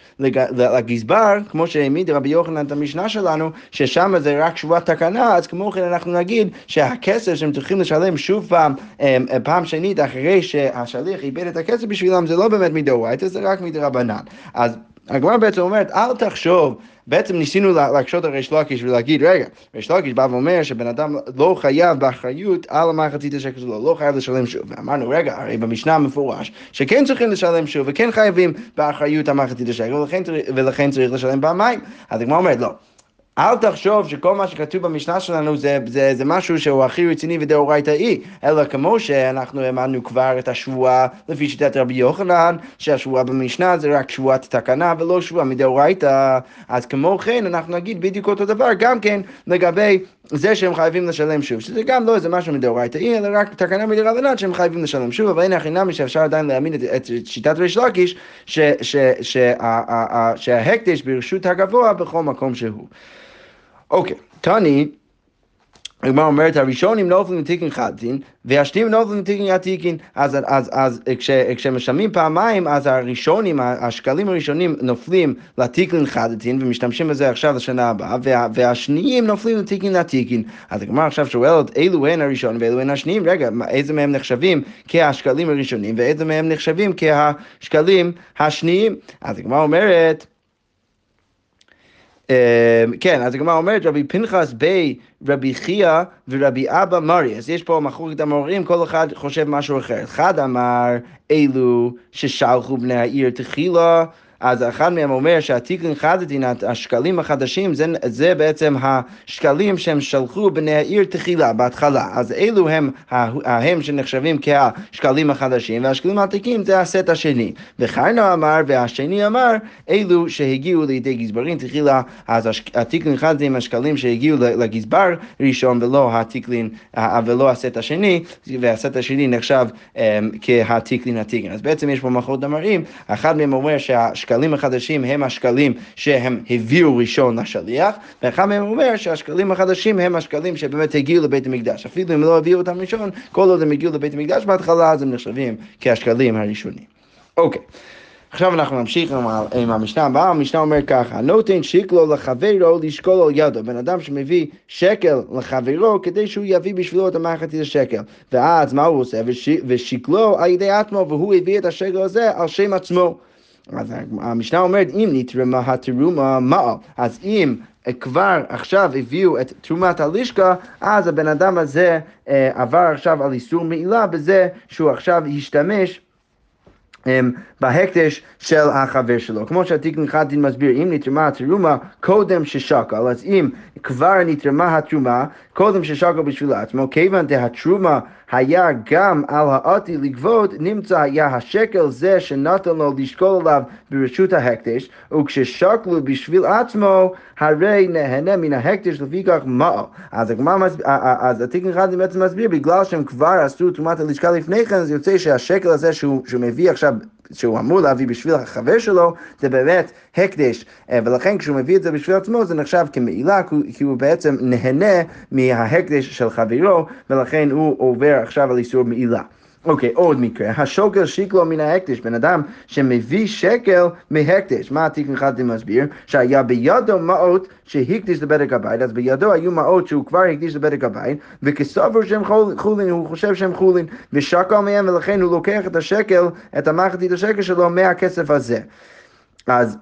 לגזבר, כמו שהעמיד רבי יוחנן את המשנה שלנו, ששמה זה רק שבועת תקנה, אז כמו כן אנחנו נגיד שהכסף שהם צריכים לשלם שוב פעם, אמ, פעם שנית אחרי שהשליח איבד את הכסף בשבילם, זה לא באמת מדאורייתא, זה רק מדרבנן. אז הגמרא בעצם אומרת, אל תחשוב, בעצם ניסינו להקשות על ריש לקיש ולהגיד, רגע, ריש לקיש בא ואומר שבן אדם לא חייב באחריות על המחצית השקל שלו, לא חייב לשלם שוב. ואמרנו, רגע, הרי במשנה המפורש, שכן צריכים לשלם שוב וכן חייבים באחריות על מחצית השקל, ולכן, ולכן צריך לשלם פעמיים. אז הגמרא אומרת, לא. אל תחשוב שכל מה שכתוב במשנה שלנו זה, זה, זה משהו שהוא הכי רציני ודאורייתאי, אלא כמו שאנחנו העמדנו כבר את השבועה לפי שיטת רבי יוחנן, שהשבועה במשנה זה רק שבועת תקנה ולא שבועה מדאורייתא, אז כמו כן אנחנו נגיד בדיוק אותו דבר גם כן לגבי זה שהם חייבים לשלם שוב, שזה גם לא איזה משהו מדאורייתאי, אלא רק תקנה מדרבנן שהם חייבים לשלם שוב, אבל הנה הכי נמי שאפשר עדיין להאמין את, את שיטת ריש לקיש, שההקדש ברשות הגבוה בכל מקום שהוא. אוקיי, תני, הגמרא אומרת, הראשונים נופלים לתיקין חדתין, והשניים נופלים לתיקין עתיקין. אז, אז, אז כש, כשמשלמים פעמיים, אז הראשונים, השקלים הראשונים נופלים לתיקין חדתין, ומשתמשים בזה עכשיו לשנה הבאה, וה, והשניים נופלים לתיקין עתיקין. אז הגמרא עכשיו שואלת, אילו הן הראשונים ואילו הן השניים, רגע, איזה מהם נחשבים כהשקלים הראשונים, ואיזה מהם נחשבים כהשקלים השניים? אז הגמרא אומרת, כן, אז הגמרא אומרת, רבי פנחס בי רבי חייא ורבי אבא מרי. אז יש פה מחלוקת המורים, כל אחד חושב משהו אחר. אחד אמר, אלו ששלחו בני העיר תחילה. אז אחד מהם אומר שהתיקלין חדתין, השקלים החדשים, זה, זה בעצם השקלים שהם שלחו בני העיר תחילה, בהתחלה. אז אלו הם ההם שנחשבים כהשקלים החדשים, והשקלים העתיקים זה הסט השני. וחיינו אמר, והשני אמר, אלו שהגיעו לידי גזברים תחילה, אז התיקלין חדתין השקלים שהגיעו לגזבר ראשון, ולא התיקלין, ולא הסט השני, והסט השני נחשב um, כהתיקלין התיקלין. אז בעצם יש פה מחלות המראים, אחד מהם אומר שהשקלים השקלים החדשים הם השקלים שהם הביאו ראשון לשליח, ואחד מהם אומר שהשקלים החדשים הם השקלים שבאמת הגיעו לבית המקדש. אפילו אם לא הביאו אותם ראשון, כל עוד הם הגיעו לבית המקדש בהתחלה, אז הם נחשבים כשקלים הראשונים. אוקיי. עכשיו אנחנו נמשיך עם, עם המשנה הבאה, המשנה אומר ככה, נותן שקלו לחברו לשקול על ידו, בן אדם שמביא שקל לחברו כדי שהוא יביא בשבילו את המחצית השקל, ואז מה הוא עושה? וש, ושקלו על ידי עצמו, והוא הביא את השקל הזה על שם עצמו. אז המשנה אומרת, אם נתרמה התרומה מעל, אז אם כבר עכשיו הביאו את תרומת הלשכה, אז הבן אדם הזה אה, עבר עכשיו על איסור מעילה בזה שהוא עכשיו השתמש אמ, בהקדש של החבר שלו. כמו שהתיקון חדין מסביר, אם נתרמה התרומה קודם ששקל, אז אם כבר נתרמה התרומה קודם ששקל בשביל עצמו, כיוון דהתרומה היה גם על האתי לגבות, נמצא היה השקל זה שנתן לו לשקול עליו ברשות ההקדש, וכששקלו בשביל עצמו, הרי נהנה מן ההקדש לפי כך מעל. אז אז התיקון חדין בעצם מסביר, בגלל שהם כבר עשו תרומת הלשכה לפני כן, אז יוצא שהשקל הזה שהוא, שהוא מביא עכשיו שהוא אמור להביא בשביל החבר שלו, זה באמת הקדש, אה, ולכן כשהוא מביא את זה בשביל עצמו זה נחשב כמעילה, כי הוא בעצם נהנה מההקדש של חברו, ולכן הוא עובר עכשיו על איסור מעילה. אוקיי, okay, עוד מקרה, השוקל שיקלו מן ההקדש, בן אדם שמביא שקל מהקדש, מה התיק אחד מסביר? שהיה בידו מעות שהקדיש לבדק הבית, אז בידו היו מעות שהוא כבר הקדיש לבדק הבית, וכסובר שהם חולין, הוא חושב שהם חולין, ושקל מהם ולכן הוא לוקח את השקל, את המחצית השקל שלו מהכסף הזה. אז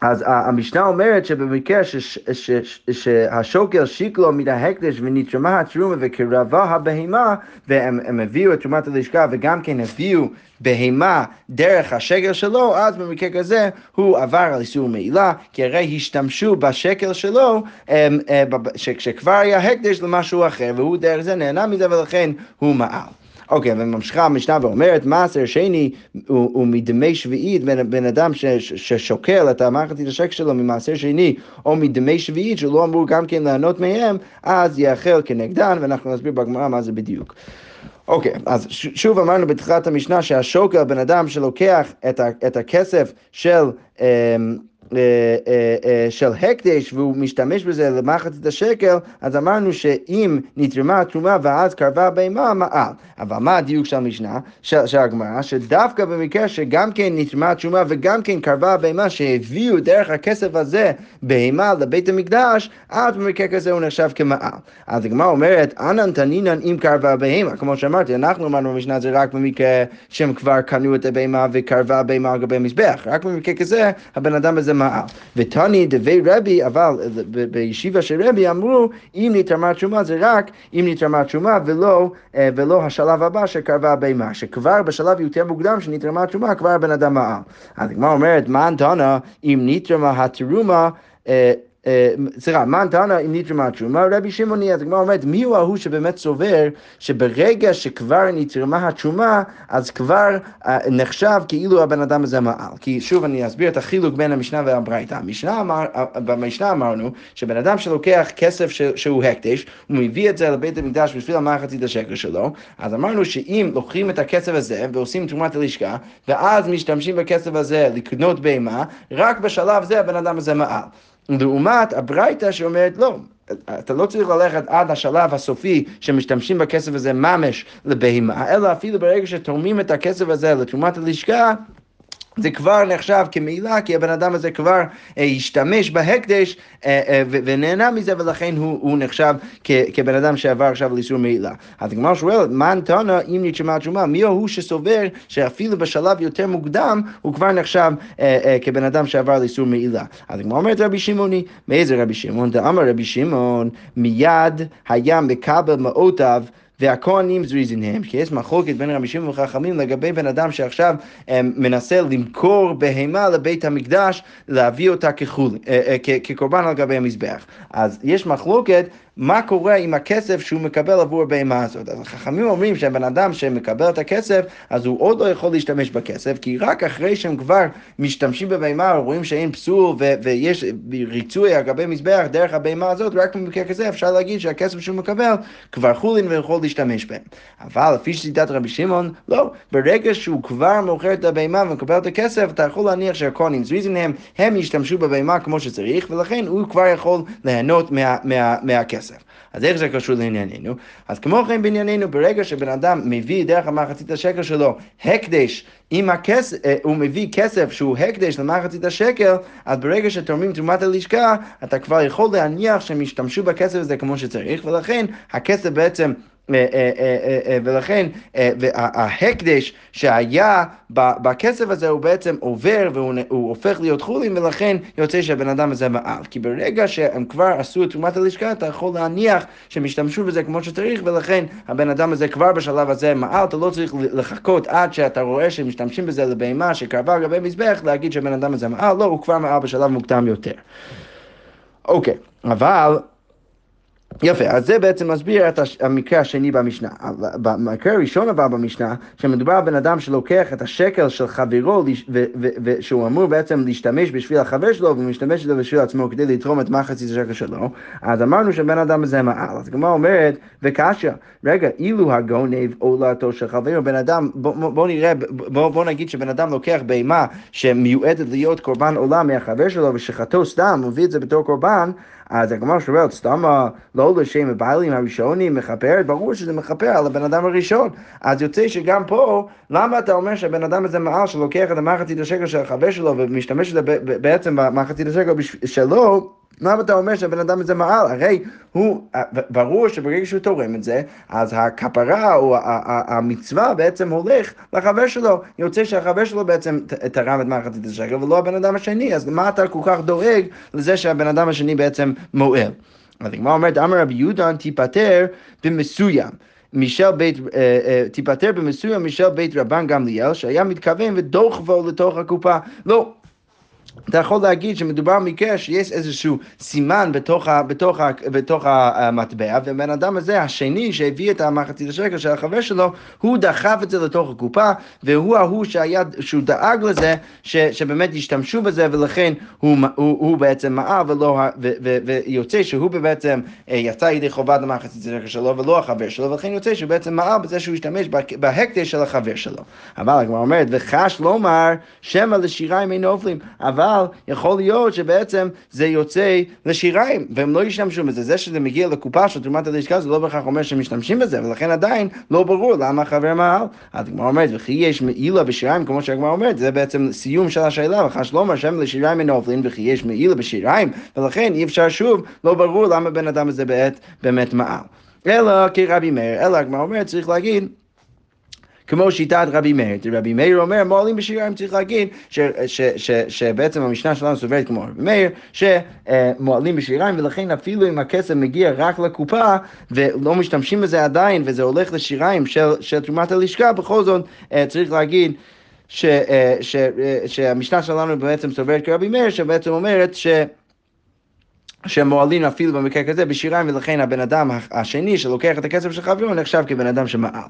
אז המשנה אומרת שבמקרה שהשוקל שיקלו מן ההקדש ונתרמה התרומה וקרבה הבהמה והם הביאו את תרומת הלשכה וגם כן הביאו בהמה דרך השקל שלו, אז במקרה כזה הוא עבר על איסור מעילה, כי הרי השתמשו בשקל שלו אה, שכבר היה הקדש למשהו אחר, והוא דרך זה נהנה מזה ולכן הוא מעל. אוקיי, וממשיכה המשנה ואומרת, מעשר שני הוא מדמי שביעית, בן, בן אדם ש, ששוקל את המערכת השק שלו ממעשר שני, או מדמי שביעית, שלא אמור גם כן לענות מהם, אז יאכל כנגדן, ואנחנו נסביר בגמרא מה זה בדיוק. אוקיי, okay, אז שוב אמרנו בתחילת המשנה שהשוקל, בן אדם שלוקח את, ה, את הכסף של... אמ, של הקדש והוא משתמש בזה למחצית השקל, אז אמרנו שאם נתרמה התרומה ואז קרבה בהמה, מעל. אבל מה הדיוק של המשנה, של, של הגמרא, שדווקא במקרה שגם כן נתרמה התרומה וגם כן קרבה בהמה, שהביאו דרך הכסף הזה בהמה לבית המקדש, אז במקרה כזה הוא נחשב כמעל. אז הגמרא אומרת, אנן תנינן אם קרבה בהמה, כמו שאמרתי, אנחנו אמרנו במשנה זה רק במקרה שהם כבר קנו את הבהמה וקרבה בהמה על גבי המזבח, רק במקרה כזה הבן אדם הזה מעל. ותני דבי רבי, אבל בישיבה של רבי אמרו, אם נתרמה תרומה זה רק אם נתרמה תרומה ולא, אה, ולא השלב הבא שקרבה הבהמה, שכבר בשלב יותר מוקדם שנתרמה תרומה כבר הבן אדם מעל. אז הגמרא אומרת, מה תנא אם נתרמה התרומה אה, סליחה, מן תנא אם נתרמה תרומה, רבי שמעוני, אז הגמרא אומרת, מי הוא ההוא שבאמת סובר שברגע שכבר נתרמה התרומה, אז כבר נחשב כאילו הבן אדם הזה מעל. כי שוב אני אסביר את החילוק בין המשנה והברייתא. אמר, במשנה אמרנו שבן אדם שלוקח כסף שהוא הקדש, הוא מביא את זה לבית המקדש בשביל המחצית השקל שלו, אז אמרנו שאם לוקחים את הכסף הזה ועושים תרומת הלשכה, ואז משתמשים בכסף הזה לקנות בהמה, רק בשלב זה הבן אדם הזה מעל. לעומת הברייתא שאומרת לא, אתה לא צריך ללכת עד השלב הסופי שמשתמשים בכסף הזה ממש לבהמה, אלא אפילו ברגע שתורמים את הכסף הזה לתרומת הלשכה, זה כבר נחשב כמעילה, כי הבן אדם הזה כבר אה, השתמש בהקדש אה, אה, ונהנה מזה, ולכן הוא, הוא נחשב כבן אדם שעבר עכשיו לאיסור מעילה. אז הגמרא שואלת, מן תנא אם נתשמע תשומה, מי הוא שסובר שאפילו בשלב יותר מוקדם, הוא כבר נחשב אה, אה, כבן אדם שעבר לאיסור מעילה. אז הגמרא אומרת רבי שמעוני, מאיזה רבי שמעון? דאמר רבי שמעון, מיד היה מקבל מאותיו והכהנים זריזין הם, כי יש מחלוקת בין רבי שמעון וחכמים לגבי בן אדם שעכשיו הם, מנסה למכור בהמה לבית המקדש, להביא אותה כחול, אה, אה, כקורבן על גבי המזבח. אז יש מחלוקת מה קורה עם הכסף שהוא מקבל עבור הבהמה הזאת. אז החכמים אומרים שהבן אדם שמקבל את הכסף, אז הוא עוד לא יכול להשתמש בכסף, כי רק אחרי שהם כבר משתמשים בבהמה, רואים שאין פסול ו- ויש ריצוי על גבי מזבח דרך הבהמה הזאת, רק במקרה כזה אפשר להגיד שהכסף שהוא מקבל כבר חולין ויכול להשתמש בהם. אבל לפי שיטת רבי שמעון, לא. ברגע שהוא כבר מוכר את הבהמה ומקבל את הכסף, אתה יכול להניח שהכהנים זריזין הם, הם ישתמשו בבהמה כמו שצריך, ולכן הוא כבר יכול ליהנות מה, מה, מהכסף. אז איך זה קשור לענייננו? אז כמו כן בענייננו, ברגע שבן אדם מביא דרך המחצית השקל שלו הקדש עם הכסף, אה, הוא מביא כסף שהוא הקדש למחצית השקל, אז ברגע שתורמים תרומת הלשכה, אתה כבר יכול להניח שהם ישתמשו בכסף הזה כמו שצריך, ולכן הכסף בעצם... אה, אה, ולכן ההקדש שהיה בכסף הזה הוא בעצם עובר והוא הופך להיות חולין ולכן יוצא שהבן אדם הזה מעל. כי ברגע שהם כבר עשו את תרומת הלשכה אתה יכול להניח שהם ישתמשו בזה כמו שצריך ולכן הבן אדם הזה כבר בשלב הזה מעל, אתה לא צריך לחכות עד שאתה רואה שהם משתמשים בזה לבהמה שקרבה על גבי מזבח להגיד שהבן אדם הזה מעל, לא, הוא כבר מעל בשלב מוקדם יותר. אוקיי, אבל יפה, אז זה בעצם מסביר את המקרה השני במשנה. במקרה הראשון הבא במשנה, שמדובר על בן אדם שלוקח את השקל של חברו, ושהוא אמור בעצם להשתמש בשביל החבר שלו, והוא משתמש בזה בשביל עצמו כדי לתרום את מחצית השקל שלו, אז אמרנו שבן אדם הזה מעל. אז הגמרא אומרת, וקשיא, רגע, אילו הגונב עולתו של חברו, בן אדם, בוא, בוא נראה, בוא, בוא נגיד שבן אדם לוקח בהמה שמיועדת להיות קורבן עולם מהחבר שלו, ושחטו סתם, מביא את זה בתור קורבן, אז הגמרא שואלת, סתם לא לשם הבעלים הראשונים מכפרת, ברור שזה מכפר על הבן אדם הראשון. אז יוצא שגם פה, למה אתה אומר שהבן אדם הזה מעל שלוקח את המחצית השקל של החבר שלו ומשתמש בזה בעצם במחצית השקל שלו, למה אתה אומר שהבן אדם הזה מעל? הרי הוא, ברור שברגע שהוא תורם את זה, אז הכפרה או המצווה בעצם הולך לחבר שלו. יוצא שהחבר שלו בעצם תרם את מחצית השקל ולא הבן אדם השני, אז למה אתה כל כך דואג לזה שהבן אדם השני בעצם מועל? אז הגמרא אומרת, אמר רבי יהודה תיפטר במסוים. משל בית, אה, אה, תיפטר במסוים משל בית רבן גמליאל, שהיה מתכוון ודוחבו לתוך הקופה. לא, אתה יכול להגיד שמדובר במקרה שיש איזשהו סימן בתוך, בתוך, בתוך המטבע, ובן אדם הזה, השני שהביא את המחצית השקל של החבר שלו, הוא דחף את זה לתוך הקופה, והוא ההוא שהיה, שהוא דאג לזה, ש, שבאמת ישתמשו בזה, ולכן הוא, הוא, הוא בעצם מעל, ולא, ו, ו, ויוצא שהוא בעצם אה, יצא ידי חובת המחצית השקל שלו, ולא החבר שלו, ולכן יוצא שהוא בעצם מעל בזה שהוא השתמש בהקדש של החבר שלו. אבל הגמרא אומרת, וחש לומר, שמא לשיריים אין נופלים, אבל אבל יכול להיות שבעצם זה יוצא לשיריים, והם לא ישתמשו בזה. זה שזה מגיע לקופה של תרומת הלשכה, זה לא בהכרח אומר שהם משתמשים בזה, ולכן עדיין לא ברור למה החבר מעל. אז הגמרא אומרת, וכי יש מעילה בשיריים, כמו שהגמרא אומרת, זה בעצם סיום של השאלה, וחש לומר שם לשיריים אין אופלין, וכי יש מעילה בשיריים, ולכן אי אפשר שוב, לא ברור למה בן אדם הזה בעת באמת מעל. אלא כרבי מאיר, אלא הגמרא אומרת, צריך להגיד כמו שיטת רבי מאיר. רבי מאיר אומר, מועלים בשיריים צריך להגיד ש, ש, ש, שבעצם המשנה שלנו סוברת כמו רבי מאיר, שמועלים בשיריים, ולכן אפילו אם הכסף מגיע רק לקופה ולא משתמשים בזה עדיין, וזה הולך לשיריים של, של תרומת הלשכה, בכל זאת אה, צריך להגיד ש, אה, ש, ש, שהמשנה שלנו בעצם סוברת כרבי מאיר, שבעצם אומרת ש... שמועלים אפילו במקרה כזה בשיריים, ולכן הבן אדם השני שלוקח את הכסף של חברו נחשב כבן אדם שמעל.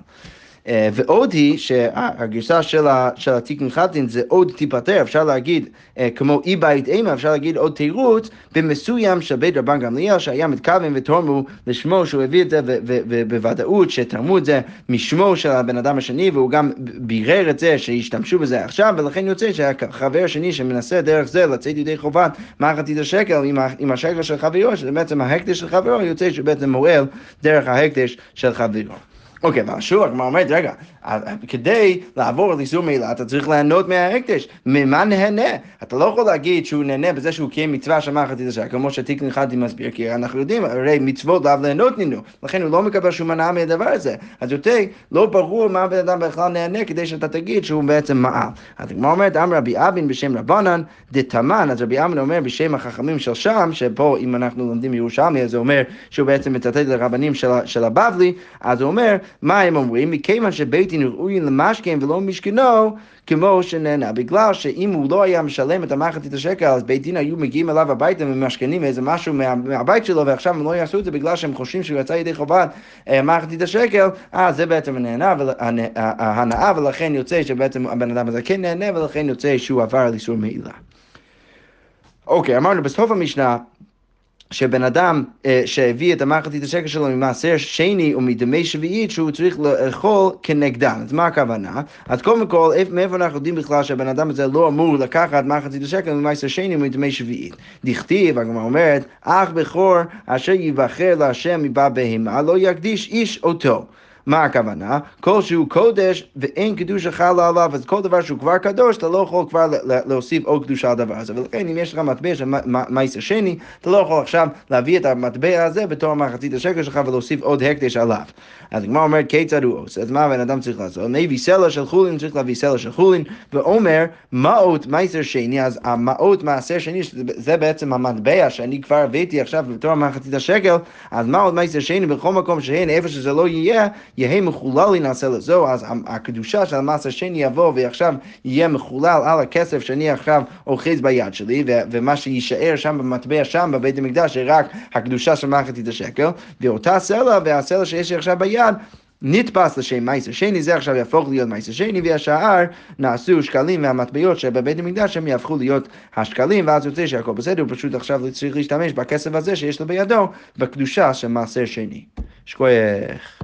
אה, ועוד היא שהגרסה של, של התיקון חתין זה עוד תיפטר, אפשר להגיד אה, כמו אי בית אימה, אפשר להגיד עוד תירוץ במסוים של בית רבן גמליאל שהיה מתכוון ותורמו לשמו שהוא הביא את זה ובוודאות שתרמו את זה משמו של הבן אדם השני והוא גם בירר את זה שהשתמשו בזה עכשיו ולכן יוצא שהחבר השני שמנסה דרך זה לצאת ידי חובת מחצית השקל עם, השקל של חברו, שזה בעצם ההקדש של חברו, יוצא שבעצם מועל דרך ההקדש של חברו. אוקיי, אבל שוב, הגמרא אומרת, רגע, כדי לעבור על איסור מעילה, אתה צריך ליהנות מההקדש. ממה נהנה? אתה לא יכול להגיד שהוא נהנה בזה שהוא קיים מצווה של מחצית השעה, כמו שתיקן חדי מסביר, כי אנחנו יודעים, הרי מצוות לאו ליהנות נינו, לכן הוא לא מקבל שום הנאה מהדבר הזה. אז יותר לא ברור מה הבן אדם בכלל נהנה כדי שאתה תגיד שהוא בעצם מעל. אז הגמרא אומרת, אמר רבי אבין בשם רבנן דתמן, אז רבי אבין אומר בשם החכמים של שם, שפה אם אנחנו לומדים ירושלמי, אז זה אומר שהוא בעצם מצטט לרבנים של, של הבבלי, אז הוא אומר, מה הם אומרים? מכיוון שבית דין ראויים למשכן ולא משכנו, כמו שנהנה. בגלל שאם הוא לא היה משלם את המחצית השקל, אז בית דין היו מגיעים אליו הביתה ומשכנים איזה משהו מה, מהבית שלו, ועכשיו הם לא יעשו את זה בגלל שהם חושבים שהוא יצא ידי חובת אה, מחצית השקל, אז זה בעצם הנהנה, ההנאה, ולכן יוצא שבעצם הבן אדם הזה כן נהנה, ולכן יוצא שהוא עבר על איסור מעילה. אוקיי, אמרנו בסוף המשנה, שבן אדם אה, שהביא את המחצית השקל שלו ממעשר שני ומדמי שביעית שהוא צריך לאכול כנגדן. אז מה הכוונה? אז קודם כל, מאיפה אנחנו יודעים בכלל שהבן אדם הזה לא אמור לקחת מחצית השקל ממעשר שני ומדמי שביעית? דכתיב, הגמרא אומרת, אך בכור אשר יבחר להשם מבא בהמה לא יקדיש איש אותו. מה הכוונה? כל שהוא קודש ואין קדושה חלה עליו, אז כל דבר שהוא כבר קדוש, אתה לא יכול כבר להוסיף עוד קדושה על הדבר הזה. ולכן אם יש לך מטבע של מייסר שני, אתה לא יכול עכשיו להביא את המטבע הזה בתור מחצית השקל שלך ולהוסיף עוד הקדש עליו. אז הגמרא אומרת, כיצד הוא עושה? אז מה הבן אדם צריך לעשות? מביא סלע של חולין, צריך להביא סלע של חולין, ואומר, מעות מייסר שני, אז המעות מעשר שני, זה בעצם המטבע שאני כבר הבאתי עכשיו בתור מחצית השקל, אז מעות מייסר שני, בכל מקום שהן, איפה שזה לא יהיה, יהא מחולל נעשה לזו, אז הקדושה של המעשר שני יבוא ועכשיו יהיה מחולל על הכסף שאני עכשיו אוחז ביד שלי, ומה שיישאר שם במטבע שם בבית המקדש, זה רק הקדושה של מחצית השקל, ואותה סלע והסלע שיש לי עכשיו ביד, נתפס לשם מייסר שני, זה עכשיו יהפוך להיות מייסר שני, והשאר נעשו שקלים מהמטבעות שבבית המקדש הם יהפכו להיות השקלים, ואז יוצא שהכל בסדר, הוא פשוט עכשיו צריך להשתמש בכסף הזה שיש לו בידו, בקדושה של מעשר שני. שכוייך.